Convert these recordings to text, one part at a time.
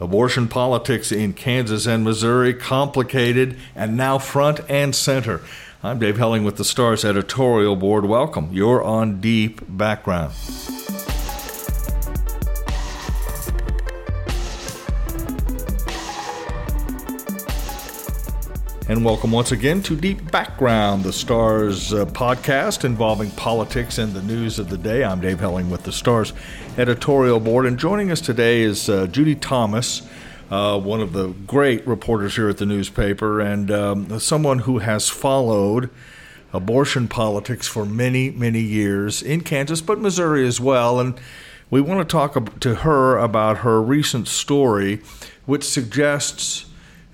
Abortion politics in Kansas and Missouri, complicated and now front and center. I'm Dave Helling with the Stars editorial board. Welcome. You're on Deep Background. And welcome once again to Deep Background, the Stars uh, podcast involving politics and the news of the day. I'm Dave Helling with the Stars editorial board, and joining us today is uh, Judy Thomas, uh, one of the great reporters here at the newspaper, and um, someone who has followed abortion politics for many, many years in Kansas, but Missouri as well. And we want to talk to her about her recent story, which suggests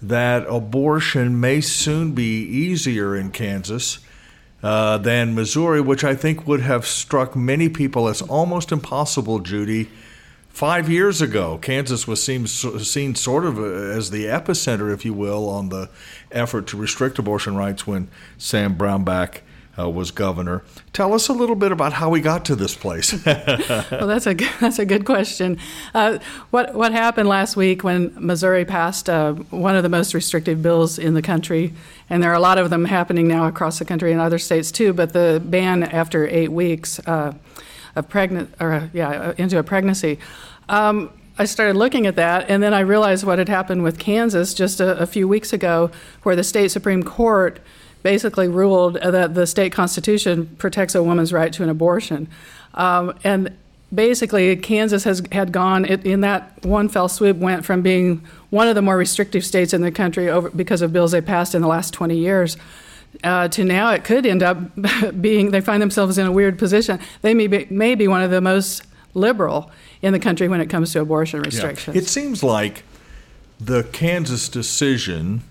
that abortion may soon be easier in Kansas uh, than Missouri, which I think would have struck many people as almost impossible, Judy. Five years ago, Kansas was seen, seen sort of as the epicenter, if you will, on the effort to restrict abortion rights when Sam Brownback uh, was governor. Tell us a little bit about how we got to this place. well, that's a that's a good question. Uh, what what happened last week when Missouri passed uh, one of the most restrictive bills in the country, and there are a lot of them happening now across the country and other states too. But the ban after eight weeks uh, of pregnant or uh, yeah uh, into a pregnancy. Um, I started looking at that, and then I realized what had happened with Kansas just a, a few weeks ago, where the state Supreme Court basically ruled that the state constitution protects a woman's right to an abortion. Um, and basically, Kansas has had gone it, in that one fell swoop went from being one of the more restrictive states in the country over, because of bills they passed in the last 20 years. Uh, to now, it could end up being they find themselves in a weird position. They may be, may be one of the most liberal in the country when it comes to abortion restrictions. Yeah. It seems like the Kansas decision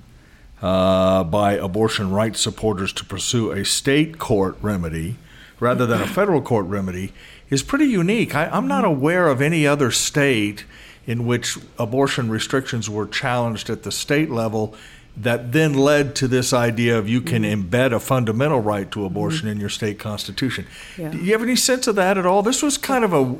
uh, by abortion rights supporters to pursue a state court remedy rather than a federal court remedy is pretty unique. I, am not aware of any other state in which abortion restrictions were challenged at the state level that then led to this idea of you can mm-hmm. embed a fundamental right to abortion mm-hmm. in your state constitution. Yeah. Do you have any sense of that at all? This was kind of a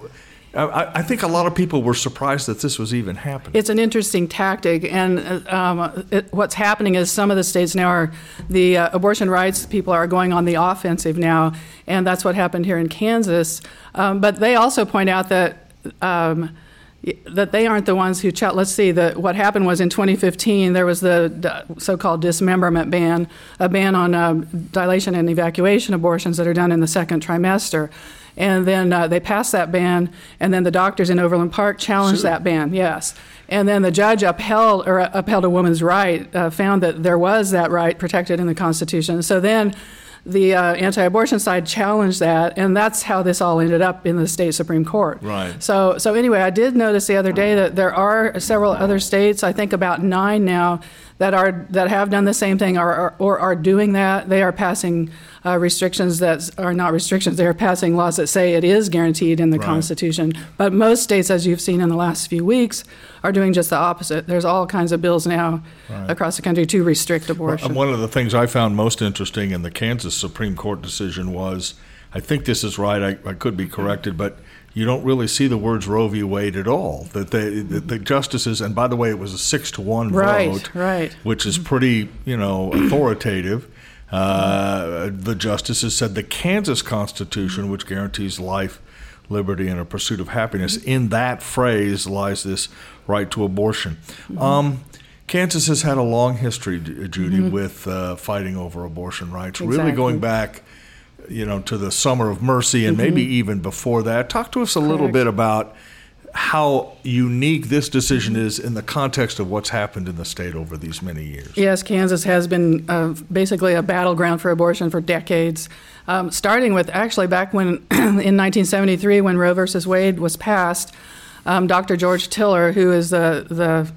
I, I, think a lot of people were surprised that this was even happening. It's an interesting tactic, and um, it, what's happening is some of the states now are the uh, abortion rights people are going on the offensive now, and that's what happened here in Kansas. Um, but they also point out that. Um, that they aren't the ones who let's see what happened was in 2015 there was the so-called dismemberment ban a ban on uh, dilation and evacuation abortions that are done in the second trimester and then uh, they passed that ban, and then the doctors in Overland Park challenged sure. that ban. Yes, and then the judge upheld or uh, upheld a woman's right, uh, found that there was that right protected in the Constitution. So then the uh, anti-abortion side challenged that, and that's how this all ended up in the state supreme court. Right. So, so anyway, I did notice the other day that there are several other states. I think about nine now that are that have done the same thing or, or, or are doing that. They are passing uh, restrictions that are not restrictions. They are passing laws that say it is guaranteed in the right. Constitution. But most states, as you've seen in the last few weeks, are doing just the opposite. There's all kinds of bills now right. across the country to restrict abortion. Well, one of the things I found most interesting in the Kansas Supreme Court decision was, I think this is right. I, I could be corrected, but you don't really see the words Roe v. Wade at all. That the, the, the justices, and by the way, it was a six to one right, vote, right. which is pretty, you know, authoritative. Uh, the justices said the Kansas Constitution, which guarantees life, liberty, and a pursuit of happiness, in that phrase lies this right to abortion. Mm-hmm. Um, Kansas has had a long history, Judy, mm-hmm. with uh, fighting over abortion rights, exactly. really going back you know, to the Summer of Mercy and mm-hmm. maybe even before that. Talk to us a Correct. little bit about how unique this decision is in the context of what's happened in the state over these many years. Yes, Kansas has been uh, basically a battleground for abortion for decades. Um, starting with actually back when in 1973, when Roe versus Wade was passed, um, Dr. George Tiller, who is the the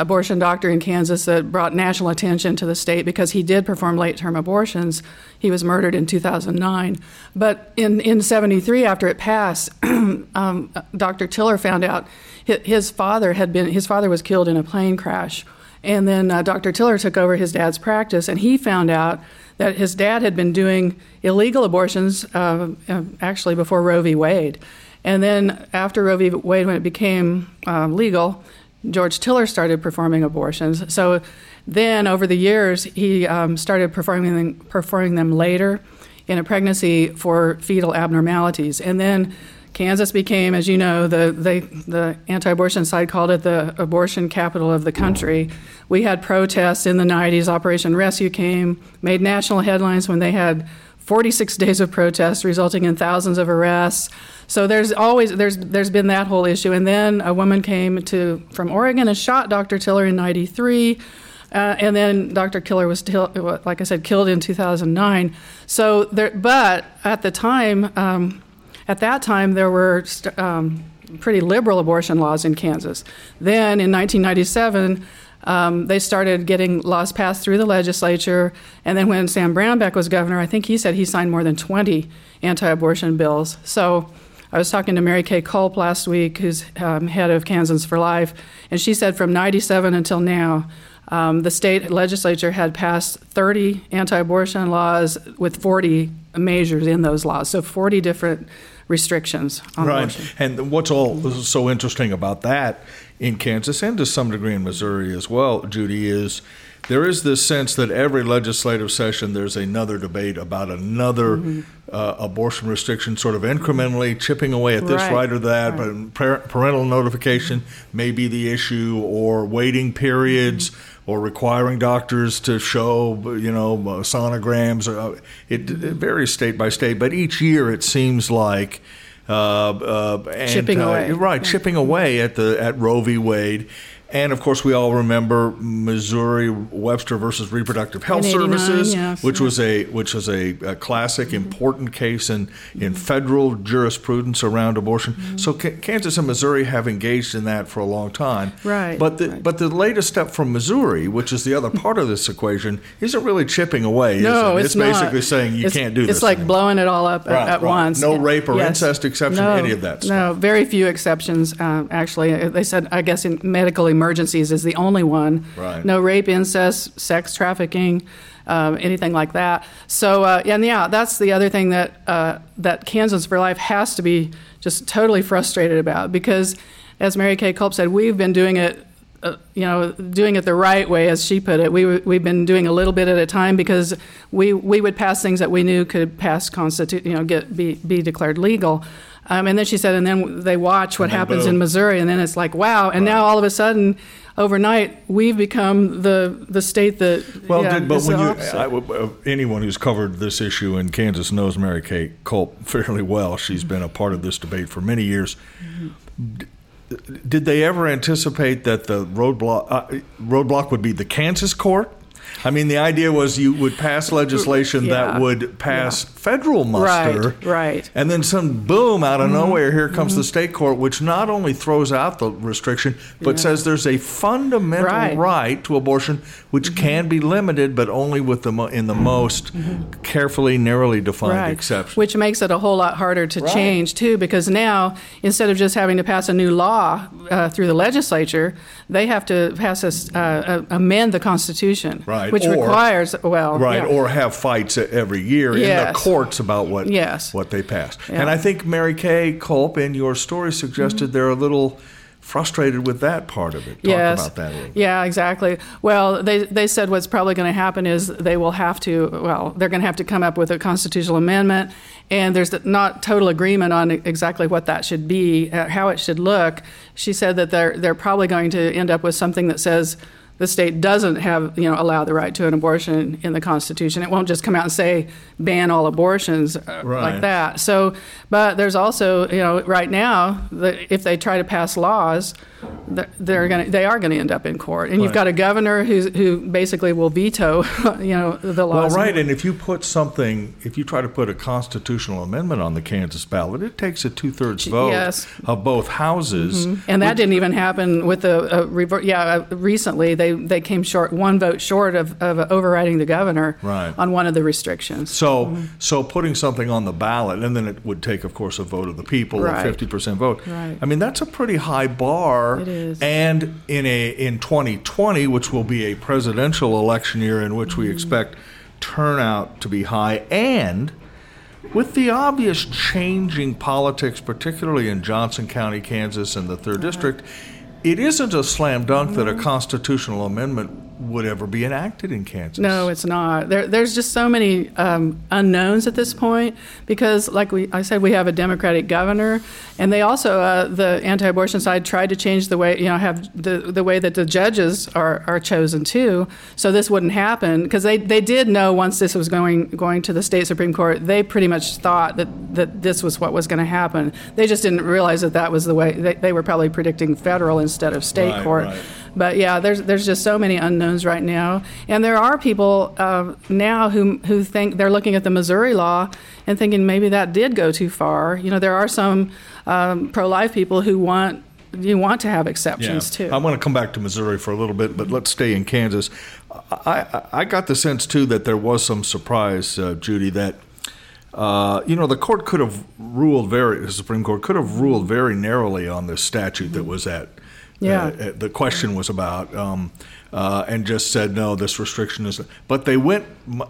abortion doctor in Kansas that brought national attention to the state because he did perform late term abortions. He was murdered in 2009. But in, in 73, after it passed, um, Dr. Tiller found out his father had been, his father was killed in a plane crash. And then uh, Dr. Tiller took over his dad's practice, and he found out that his dad had been doing illegal abortions uh, uh actually before Roe v. Wade. And then after Roe v. Wade, when it became uh, legal, George Tiller started performing abortions. So then, over the years, he um, started performing them, performing them later in a pregnancy for fetal abnormalities. And then Kansas became, as you know, the, the, the anti abortion side called it the abortion capital of the country. We had protests in the 90s. Operation Rescue came, made national headlines when they had 46 days of protests, resulting in thousands of arrests. So there's always there's there's been that whole issue. And then a woman came to from Oregon and shot Dr. Tiller in '93. Uh, and then Dr. Tiller was, like I said, killed in 2009. So, there, but at the time, um, at that time, there were um, pretty liberal abortion laws in Kansas. Then, in 1997, um, they started getting laws passed through the legislature. And then, when Sam Brownback was governor, I think he said he signed more than 20 anti-abortion bills. So. I was talking to Mary Kay Culp last week, who's um, head of Kansans for Life, and she said from 97 until now, um, the state legislature had passed 30 anti abortion laws with 40 measures in those laws. So 40 different restrictions on right. abortion. And what's all so interesting about that in Kansas and to some degree in Missouri as well, Judy, is there is this sense that every legislative session there's another debate about another mm-hmm. uh, abortion restriction, sort of incrementally chipping away at this right, right or that. Right. But parental notification may be the issue, or waiting periods. Mm-hmm or requiring doctors to show, you know, sonograms. Uh, it, it, varies state by state, but each year it seems like uh, uh, chipping away, right? Chipping away at the at Roe v. Wade, and of course, we all remember Missouri Webster versus Reproductive Health Services, yes, which was a which was a, a classic, mm-hmm. important case in, in federal jurisprudence around abortion. Mm-hmm. So Kansas and Missouri have engaged in that for a long time. Right. But the right. but the latest step from Missouri, which is the other part of this equation, isn't really chipping away. No, it? it's, it's basically saying you it's, can't do this. It's like anymore. blowing it all up right, at, at right. once. No rape or yes. incest exception, no, any of that. Stuff. No, very few exceptions. Uh, actually, they said I guess in medical emergencies is the only one. Right. No rape, incest, sex trafficking, um, anything like that. So, uh, and yeah, that's the other thing that uh, that Kansans for Life has to be just totally frustrated about because, as Mary Kay Culp said, we've been doing it. Uh, you know, doing it the right way, as she put it. We we've been doing a little bit at a time because we we would pass things that we knew could pass constitute, you know, get be be declared legal. Um, and then she said, and then they watch what happens boom. in Missouri, and then it's like, wow. And right. now all of a sudden, overnight, we've become the the state that. Well, yeah, did, but when you I, anyone who's covered this issue in Kansas knows Mary Kay Culp fairly well. She's been a part of this debate for many years. Mm-hmm. Did they ever anticipate that the roadblock uh, roadblock would be the Kansas court? I mean, the idea was you would pass legislation yeah. that would pass yeah. Federal muster. Right, right. And then some boom out of mm-hmm. nowhere, here comes mm-hmm. the state court, which not only throws out the restriction, but yeah. says there's a fundamental right. right to abortion, which mm-hmm. can be limited, but only with the mo- in the most mm-hmm. carefully, narrowly defined right. exception. Which makes it a whole lot harder to right. change, too, because now, instead of just having to pass a new law uh, through the legislature, they have to pass a, uh, amend the Constitution. Right? Which or, requires well, right, yeah. or have fights every year yes. in the courts about what yes. what they passed. Yeah. And I think Mary Kay Culp in your story suggested mm-hmm. they're a little frustrated with that part of it. Talk yes. about that Yeah, exactly. Well, they, they said what's probably going to happen is they will have to, well, they're going to have to come up with a constitutional amendment, and there's not total agreement on exactly what that should be, uh, how it should look. She said that they're, they're probably going to end up with something that says, the state doesn't have, you know, allow the right to an abortion in the Constitution. It won't just come out and say ban all abortions uh, right. like that. So, but there's also, you know, right now, the, if they try to pass laws, they're going they are going to end up in court. And right. you've got a governor who's, who basically will veto, you know, the laws. Well, right. And if you put something, if you try to put a constitutional amendment on the Kansas ballot, it takes a two thirds vote yes. of both houses. Mm-hmm. And that didn't even happen with the, rever- yeah, uh, recently they, they came short, one vote short of, of overriding the governor right. on one of the restrictions. So, mm-hmm. so putting something on the ballot, and then it would take, of course, a vote of the people, right. a 50% vote. Right. I mean, that's a pretty high bar it is. And in a in 2020, which will be a presidential election year in which we mm-hmm. expect turnout to be high, and with the obvious changing politics, particularly in Johnson County, Kansas, and the third district, it isn't a slam dunk that a constitutional amendment would ever be enacted in Kansas. No, it's not. There, there's just so many um, unknowns at this point because, like we, I said, we have a Democratic governor, and they also, uh, the anti-abortion side, tried to change the way, you know, have the the way that the judges are, are chosen too, so this wouldn't happen because they, they did know once this was going going to the state supreme court, they pretty much thought that that this was what was going to happen. They just didn't realize that that was the way. They, they were probably predicting federal instead of state Right, court. right. But yeah, there's there's just so many unknowns right now, and there are people uh, now who who think they're looking at the Missouri law and thinking maybe that did go too far. You know, there are some um, pro-life people who want you want to have exceptions too. I want to come back to Missouri for a little bit, but let's stay in Kansas. I, I, I got the sense too that there was some surprise, uh, Judy, that uh, you know the court could have ruled very, the Supreme Court could have ruled very narrowly on this statute that was at. Yeah. uh, the question was about, um, uh, and just said no. This restriction is. But they went,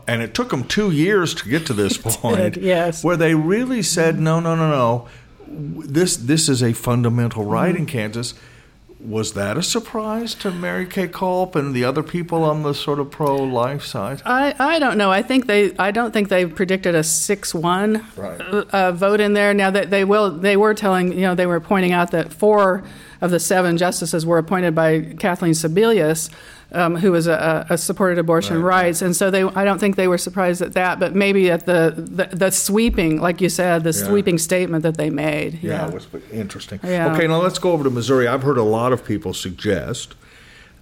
and it took them two years to get to this point. yes. where they really said no, no, no, no. This this is a fundamental right in Kansas. Was that a surprise to Mary Kay Culp and the other people on the sort of pro-life side? I, I don't know. I think they I don't think they predicted a six one Right. uh, vote in there. Now that they will they were telling you know they were pointing out that four of the seven justices were appointed by Kathleen Sebelius, um, who was a, a supported abortion Right. rights, and so they I don't think they were surprised at that, but maybe at the the, the sweeping like you said the Yeah. sweeping statement that they made. Yeah, it was interesting. Yeah. Okay, now let's go over to Missouri. I've heard a lot of people suggest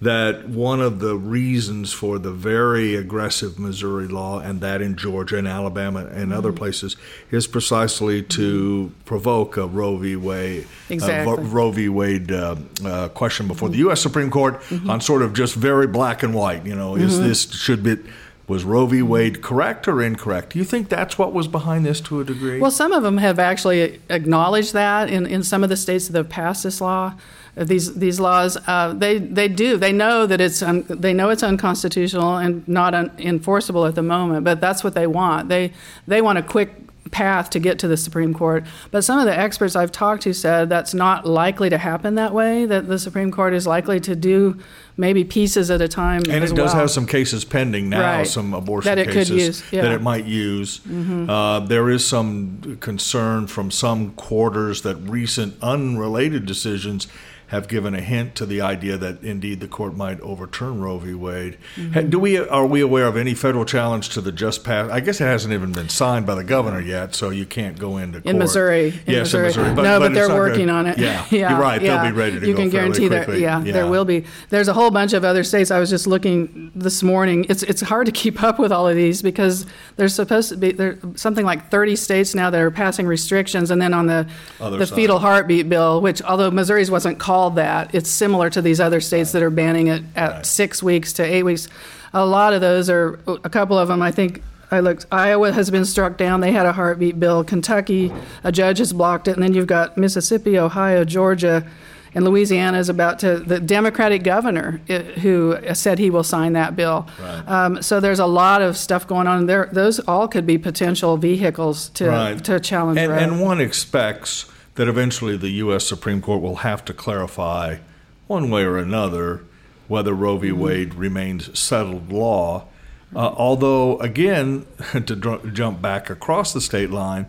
that one of the reasons for the very aggressive Missouri law and that in Georgia and Alabama and other Mm-hmm. places is precisely to provoke a Roe v. Wade, Exactly. uh, Roe v. Wade uh, uh, question before Mm-hmm. the U.S. Supreme Court on sort of just very black and white. You know, is Mm-hmm. this should be was Roe v. Wade correct or incorrect? Do you think that's what was behind this to a degree? Well, some of them have actually acknowledged that in, in some of the states that have passed this law, uh, these these laws. Uh, they they do. They know that it's un, they know it's unconstitutional and not un, enforceable at the moment. But that's what they want. They they want a quick path to get to the Supreme Court. But some of the experts I've talked to said that's not likely to happen that way. That the Supreme Court is likely to do maybe pieces at a time. And it does well. have some cases pending now, Right. some abortion That it could cases use, yeah. Mm-hmm. that it might use. Uh, there is some concern from some quarters that recent unrelated decisions have given a hint to the idea that indeed the court might overturn Roe v. Wade. Mm-hmm. Do we are we aware of any federal challenge to the just pass? I guess it hasn't even been signed by the governor yet, so you can't go into court. In Missouri. In yes, Missouri. in Missouri. no, but, it's they're working gonna- on it. Yeah, yeah you're right. yeah. They'll be ready to you go can fairly guarantee there. quickly. Yeah, there will be. There's a whole bunch of other states. I was just looking this morning. It's it's hard to keep up with all of these because there's supposed to be there's something like 30 states now that are passing restrictions, and then on the Other the side. fetal heartbeat bill, which although Missouri's wasn't called that, it's similar to these other states that are banning it at Right. six weeks to eight weeks. A lot of those are a couple of them. I think I looked. Iowa has been struck down. They had a heartbeat bill. Kentucky, a judge has blocked it, and then you've got Mississippi, Ohio, Georgia, and Louisiana is about to. The Democratic governor uh, who said he will sign that bill. Right. Um, so there's a lot of stuff going on there. Those all could be potential vehicles to Right. to challenge. And, and one expects that eventually the U.S. Supreme Court will have to clarify, one way or another, whether Roe v. Wade remains settled law. Uh, although, again, to dr- jump back across the state line,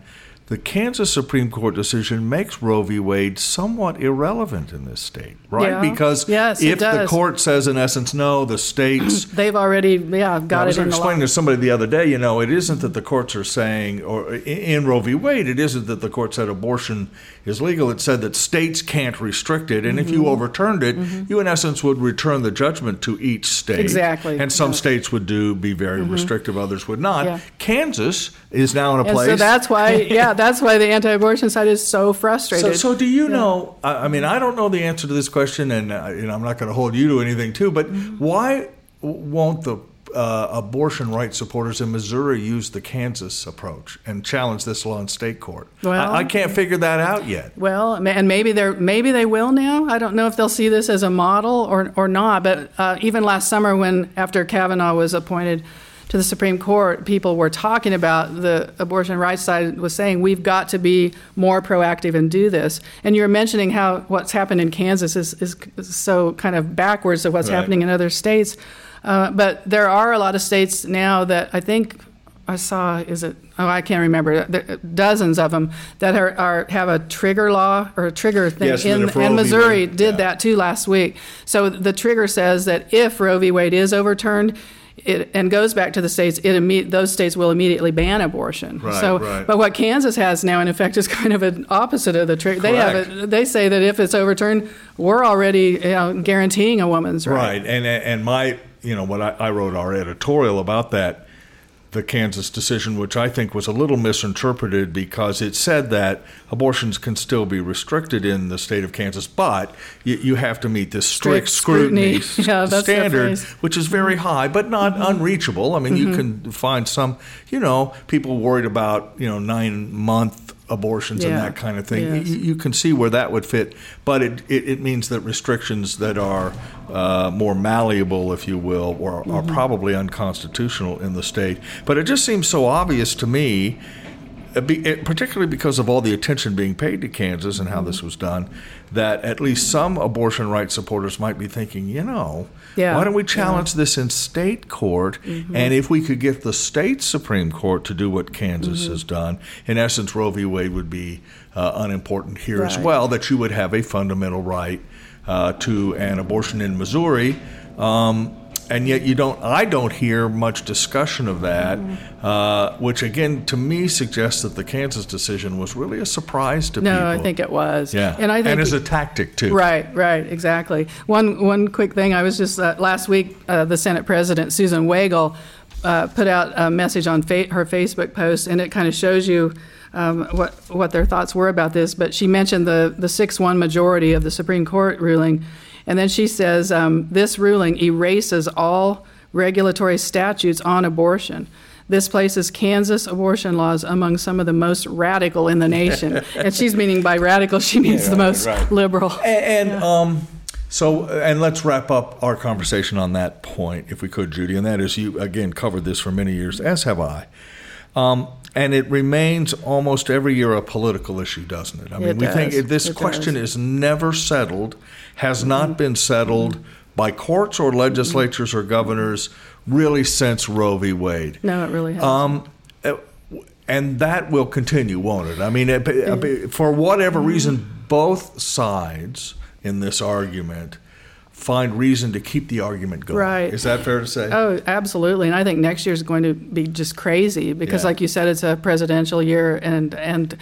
the Kansas Supreme Court decision makes Roe v. Wade somewhat irrelevant in this state, right? Yeah. Because Yes, if the court says, in essence, no, the states They've already, yeah, I got was it in the explaining to somebody the other day, you know, it isn't that the courts are saying, or in- in Roe v. Wade, it isn't that the court said abortion is legal. It said that states can't restrict it, and if Mm-hmm. you overturned it, you in essence would return the judgment to each state. Exactly, And some yeah. states would do be very restrictive, others would not. Yeah. Kansas is now in a And place. so that's why, yeah, that's why the anti-abortion side is so So, frustrated. so do you know? I mean, I don't know the answer to this question, and uh, you I'm not going to hold you to anything too. But Mm-hmm. why won't the uh, abortion rights supporters in Missouri used the Kansas approach and challenged this law in state court? Well- I, I can't figure that out yet. Well, and maybe they're maybe they will now. I don't know if they'll see this as a model or or not. But uh, even last summer, when after Kavanaugh was appointed to the Supreme Court, people were talking about the abortion rights side was saying we've got to be more proactive and do this. And you were mentioning how what's happened in Kansas is, is so kind of backwards of what's Right. happening in other states. Uh, but there are a lot of states now that I think I saw is it oh I can't remember there, dozens of them that are, are have a trigger law or a trigger thing Yes, in and. Missouri did yeah. that too last week. So the trigger says that if Roe v. Wade is overturned. It, and goes back to the states. It imme- those states will immediately ban abortion. Right, so, right. but what Kansas has now, in effect, is kind of an opposite of the trigger. They have it. They say that if it's overturned, we're already you know, guaranteeing a woman's right. Right, and and my you know what I, I wrote our editorial about that, the Kansas decision, which I think was a little misinterpreted because it said that abortions can still be restricted in the state of Kansas, but you, you have to meet this strict, Strict scrutiny. scrutiny, Yeah, standard. Mm-hmm. which is very high, but not unreachable. I mean, you can find some, you know, people worried about you know nine month abortions and that kind of thing. yes. You, you can see where that would fit, but it, it, it means that restrictions that are uh, more malleable, if you will, or are probably unconstitutional in the state. But it just seems so obvious to me, particularly because of all the attention being paid to Kansas and how this was done, that at least some abortion rights supporters might be thinking, you know, Yeah, why don't we yeah. challenge this in state court? And if we could get the state Supreme Court to do what Kansas has done, in essence, Roe v. Wade would be uh, unimportant here as well, that you would have a fundamental right uh, to an abortion in Missouri. Um, and yet you don't i don't hear much discussion of that uh, which again to me suggests that the kansas decision was really a surprise to No, people I think it was. yeah and I think as a tactic too Right, right, exactly. One one quick thing. I was just uh, last week. Uh, the Senate President Susan Wagle uh, put out a message on fa- her Facebook post, and it kind of shows you um, what what their thoughts were about this. But she mentioned the the six one majority of the Supreme Court ruling, and then she says um, this ruling erases all regulatory statutes on abortion. This places Kansas abortion laws among some of the most radical in the nation. and she's meaning by radical, she means the right, most right. liberal. And, and um, so, and let's wrap up our conversation on that point, if we could, Judy. And that is, you again covered this for many years, as have I. Um, and it remains almost every year a political issue, doesn't it? I mean, It we think this It question does. is never settled, has Mm-hmm. not been settled by courts or legislatures or governors really since Roe v. Wade. No, it really has. Um, uh, and that will continue, won't it? I mean, it, for whatever reason, both sides in this argument find reason to keep the argument going. Right. Is that fair to say? Oh, absolutely. And I think next year is going to be just crazy because, Yeah. like you said, it's a presidential year, and and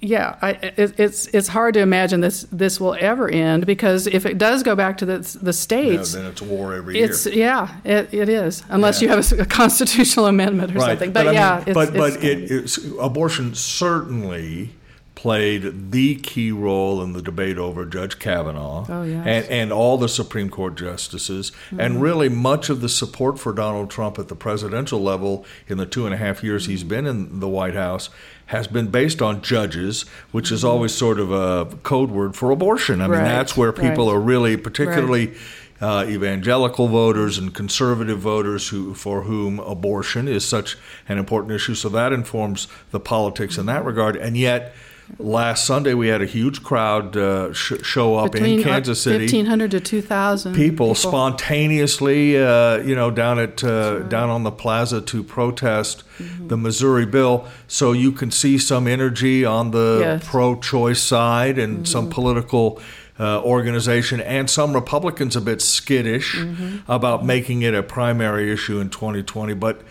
yeah, I, it, it's it's hard to imagine this this will ever end because if it does go back to the the Yeah, states, then it's war every it's year. yeah, it, it is unless Yeah. you have a constitutional amendment or something. But, I mean, yeah, it's, but it's but it, it's, abortion certainly played the key role in the debate over Judge Kavanaugh Oh, yes. Mm-hmm. and, and all the Supreme Court justices, and really much of the support for Donald Trump at the presidential level in the two and a half years he's been in the White House has been based on judges, which is always sort of a code word for abortion. I mean, Mm-hmm. That's where people right. are really, particularly uh, evangelical voters and conservative voters who for whom abortion is such an important issue. So that informs the politics in that regard. And yet, last Sunday we had a huge crowd uh, sh- show up between in Kansas City. fifteen hundred to two thousand People, spontaneously, uh, you know, down at uh, down on the plaza to protest Mm-hmm. the Missouri bill. So you can see some energy on the Yes. pro-choice side and Mm-hmm. some political uh, organization and some Republicans a bit skittish Mm-hmm. about making it a primary issue in 2020. But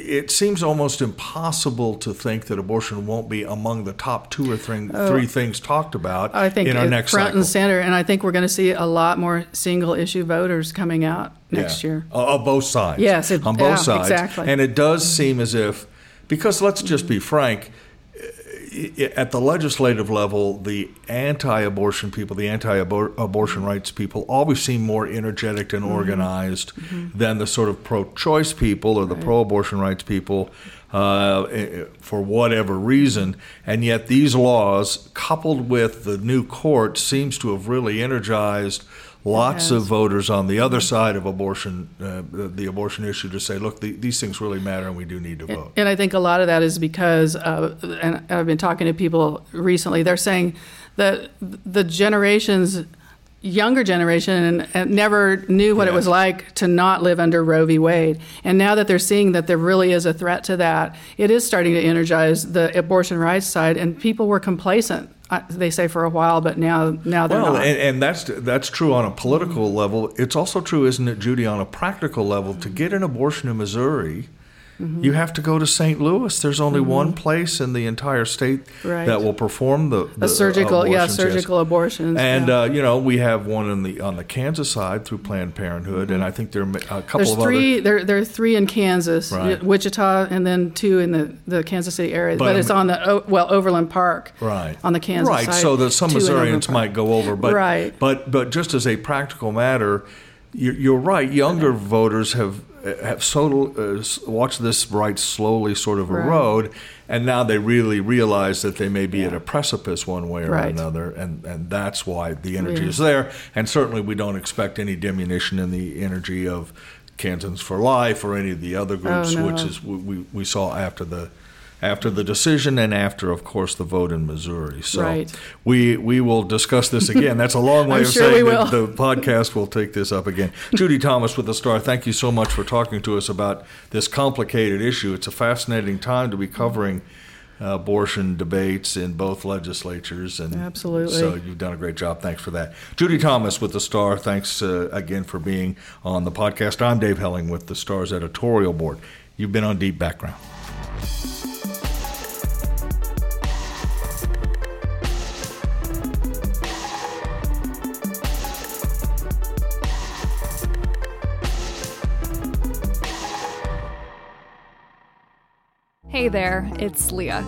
it seems almost impossible to think that abortion won't be among the top two or three, oh, three things talked about Oh. I think in our next front cycle. and center, and I think we're going to see a lot more single issue voters coming out next Yeah. year. O- Of both sides. Yes, it- on both yeah, sides. exactly. And it does seem as if, because let's just be frank, at the legislative level, the anti-abortion people, the anti-abortion rights people, always seem more energetic and organized than the sort of pro-choice people or the pro-abortion rights people, uh, for whatever reason. And yet, these laws, coupled with the new court, seems to have really energized lots of voters on the other side of abortion, uh, the abortion issue, to say, look, the, these things really matter and we do need to vote. And I think a lot of that is because, uh, and I've been talking to people recently, they're saying that the generations younger generation and, and never knew what it was like to not live under Roe v. Wade. And now that they're seeing that there really is a threat to that, it is starting to energize the abortion rights side, and people were complacent. Uh, They say for a while, but now now they're Well, not. and, and that's that's true on a political level. It's also true, isn't it, Judy, on a practical level? To get an abortion in Missouri, Mm-hmm. you have to go to St. Louis. There's only one place in the entire state Right. that will perform the, the surgical, yeah, abortions, yes. surgical abortions. And yeah. uh, you know we have one in the on the Kansas side through Planned Parenthood, and I think there are a couple Mm-hmm. There's of three. There, there are three in Kansas, Right. Wichita, and then two in the, the Kansas City area. But But, it's on the well Overland Park, right on the Kansas right. side. Right? So that some two in Overland Missourians might go over, but Right. but but just as a practical matter, you're, you're right. Younger voters have have so uh, watched this right slowly sort of Right. erode, and now they really realize that they may be at a precipice one way or Right. another, and and that's why the energy Yeah. is there. And certainly, we don't expect any diminution in the energy of Kansans for Life or any of the other groups, Oh, no. which is we, we saw after the after the decision and after, of course, the vote in Missouri. So Right. we we will discuss this again. That's a long way of sure saying that the podcast will take this up again. Judy Thomas with the Star, thank you so much for talking to us about this complicated issue. It's a fascinating time to be covering. Uh, abortion debates in both legislatures, and Absolutely. So you've done a great job. Thanks for that, Judy Thomas with the Star. Thanks uh, again for being on the podcast. I'm Dave Helling with the Star's editorial board. You've been on Deep Background. There, it's Leah.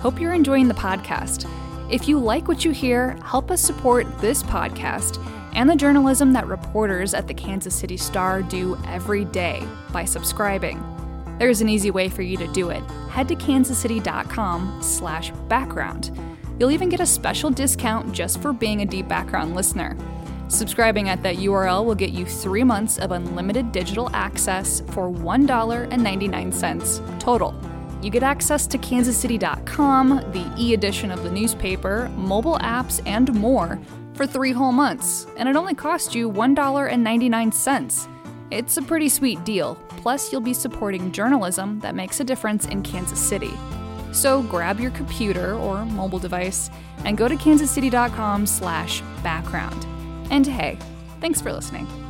Hope you're enjoying the podcast. If you like what you hear, help us support this podcast and the journalism that reporters at the Kansas City Star do every day by subscribing. There's an easy way for you to do it. Head to kansascity.com slash background. You'll even get a special discount just for being a deep background listener. Subscribing at that URL will get you three months of unlimited digital access for $1.99 total. You get access to kansascity.com, the e edition of the newspaper, mobile apps, and more for three whole months, and it only costs you $1.99. It's a pretty sweet deal. Plus, you'll be supporting journalism that makes a difference in Kansas City. So grab your computer or mobile device and go to kansascity.com slash background. And hey, thanks for listening.